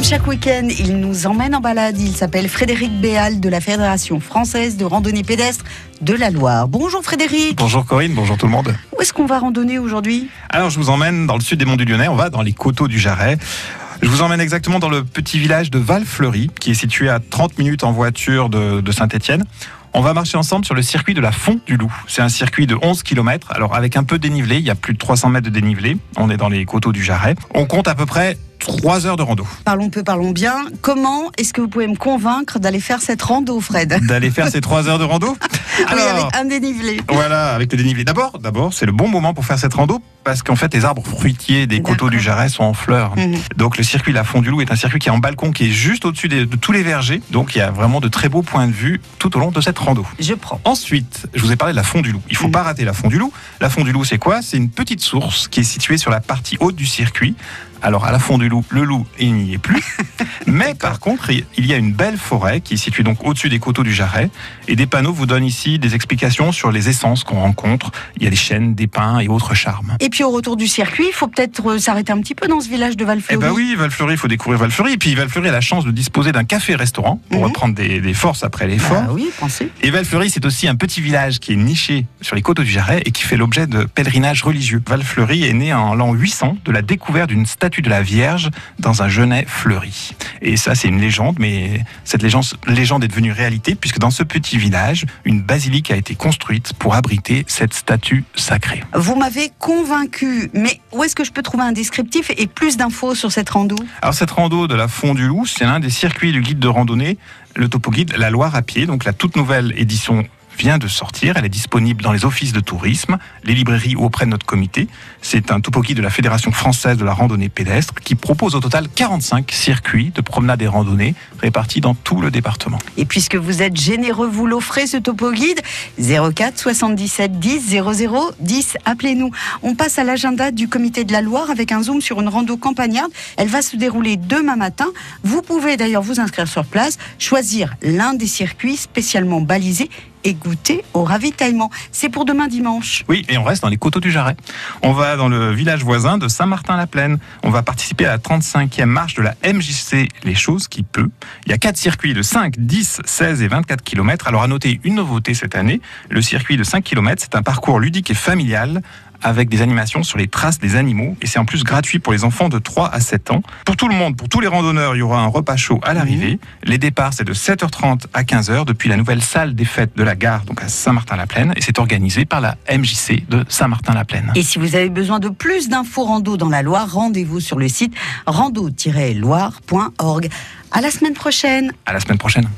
Comme chaque week-end, il nous emmène en balade. Il s'appelle Frédéric Béal de la Fédération française de randonnée pédestre de la Loire. Bonjour Frédéric. Bonjour Corinne, bonjour tout le monde. Où est-ce qu'on va randonner aujourd'hui? Alors je vous emmène dans le sud des Monts du Lyonnais, on va dans les coteaux du Jarret. Je vous emmène exactement dans le petit village de Valfleury, qui est situé à 30 minutes en voiture de, de Saint-Étienne. On va marcher ensemble sur le circuit de la Font du Loup. C'est un circuit de 11 km. Alors avec un peu de dénivelé, il y a plus de 300 mètres de dénivelé. On est dans les coteaux du Jarret. On compte à peu près 3 heures de rando. Parlons peu, parlons bien. Comment est-ce que vous pouvez me convaincre d'aller faire cette rando, Fred? D'aller faire ces 3 heures de rando? Oui, avec un dénivelé. Voilà, avec le dénivelé. D'abord, d'abord, c'est le bon moment pour faire cette rando parce qu'en fait, les arbres fruitiers des coteaux du Jarret sont en fleurs. Mhm. Donc, le circuit La Font du Loup est un circuit qui est en balcon, qui est juste au-dessus des- de tous les vergers. Donc, il y a vraiment de très beaux points de vue tout au long de cette rando. Je prends. Ensuite, je vous ai parlé de la Font du Loup. Il faut Mhm. pas rater la Font du Loup. La Font du Loup, c'est quoi? C'est une petite source qui est située sur la partie haute du circuit. Alors, à la Font du Loup, le loup, il n'y est plus. Mais par contre, il y a une belle forêt qui est située donc au-dessus des coteaux du Jarret. Et des panneaux vous donnent ici des explications sur les essences qu'on rencontre. Il y a des chênes, des pins et autres charmes. Et puis au retour du circuit, il faut peut-être euh, s'arrêter un petit peu dans ce village de Eh Valfleury. ben oui, Valfleury, il faut découvrir Valfleury. Et puis Valfleury a la chance de disposer d'un café-restaurant pour Mhm. reprendre des, des forces après l'effort. Ah oui, pensez. Et Valfleury, c'est aussi un petit village qui est niché sur les coteaux du Jarret et qui fait l'objet de pèlerinages religieux. Valfleury est né en l'an 800 de la découverte d'une statue de la Vierge dans un genêt fleuri. Et ça, c'est une légende, mais cette légende, légende est devenue réalité puisque dans ce petit village, une basilique a été construite pour abriter cette statue sacrée. Vous m'avez convaincu, mais où est-ce que je peux trouver un descriptif et plus d'infos sur cette rando? Alors cette rando de la Fond du Loup, c'est l'un des circuits du guide de randonnée, le topo guide La Loire à pied. Donc la toute nouvelle édition vient de sortir. Elle est disponible dans les offices de tourisme, les librairies ou auprès de notre comité. C'est un topo guide de la Fédération française de la randonnée pédestre qui propose au total 45 circuits de promenade et randonnée répartis dans tout le département. Et puisque vous êtes généreux, vous l'offrez ce topo guide 04 77 10 00 10. Appelez-nous. On passe à l'agenda du comité de la Loire avec un zoom sur une rando campagnarde. Elle va se dérouler demain matin. Vous pouvez d'ailleurs vous inscrire sur place, choisir l'un des circuits spécialement balisés et goûter au ravitaillement. C'est pour demain dimanche. Oui, et on reste dans les coteaux du Jarret. On va dans le village voisin de Saint-Martin-la-Plaine. On va participer à la 35e marche de la MJC Les Choses qui peut. Il y a quatre circuits de 5, 10, 16 et 24 km. Alors à noter une nouveauté cette année, le circuit de 5 km, c'est un parcours ludique et familial avec des animations sur les traces des animaux et c'est en plus gratuit pour les enfants de 3 à 7 ans. Pour tout le monde, pour tous les randonneurs, il y aura un repas chaud à l'arrivée. Les départs, c'est de 7h30 à 15h depuis la nouvelle salle des fêtes de la gare, donc à Saint-Martin-la-Plaine et c'est organisé par la MJC de Saint-Martin-la-Plaine. Et si vous avez besoin de plus d'infos rando dans la Loire, rendez-vous sur le site rando-loire.org. À la semaine prochaine. À la semaine prochaine.